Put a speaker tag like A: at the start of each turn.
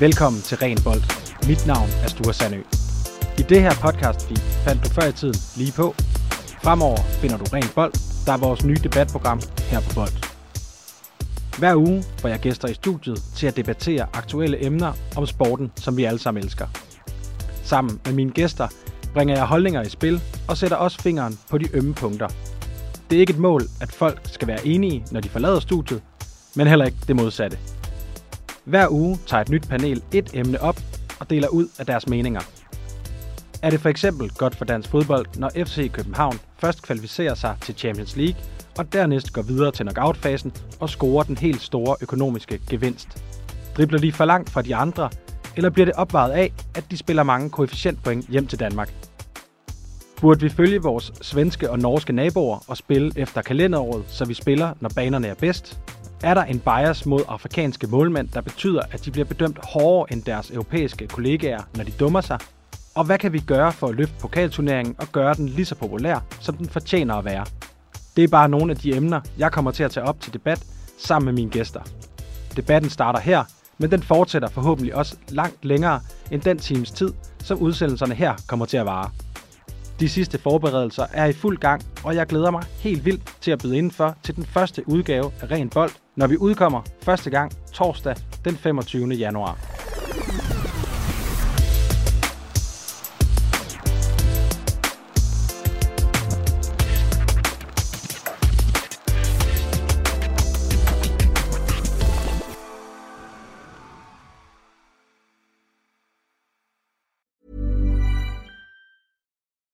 A: Velkommen til Ren Bold. Mit navn er Sture Sandø. I det her podcast feed fandt du før i tiden lige på. Fremover finder du Ren Bold, der er vores nye debatprogram her på Bold. Hver uge får jeg gæster i studiet til at debattere aktuelle emner om sporten, som vi alle sammen elsker. Sammen med mine gæster bringer jeg holdninger i spil og sætter også fingeren på de ømme punkter. Det er ikke et mål, at folk skal være enige, når de forlader studiet, men heller ikke det modsatte. Hver uge tager et nyt panel et emne op og deler ud af deres meninger. Er det for eksempel godt for dansk fodbold, når FC København først kvalificerer sig til Champions League, og dernæst går videre til knockout-fasen og scorer den helt store økonomiske gevinst? Dribler de for langt fra de andre, eller bliver det opvejet af, at de spiller mange koefficientpoint hjem til Danmark? Burde vi følge vores svenske og norske naboer og spille efter kalenderåret, så vi spiller, når banerne er bedst? Er der en bias mod afrikanske målmænd, der betyder, at de bliver bedømt hårdere end deres europæiske kollegaer, når de dummer sig? Og hvad kan vi gøre for at løfte pokalturneringen og gøre den lige så populær, som den fortjener at være? Det er bare nogle af de emner, jeg kommer til at tage op til debat sammen med mine gæster. Debatten starter her, men den fortsætter forhåbentlig også langt længere end den times tid, som udsendelserne her kommer til at vare. De sidste forberedelser er i fuld gang, og jeg glæder mig helt vildt til at byde indenfor til den første udgave af Ren Bold, når vi udkommer første gang torsdag den 25. januar.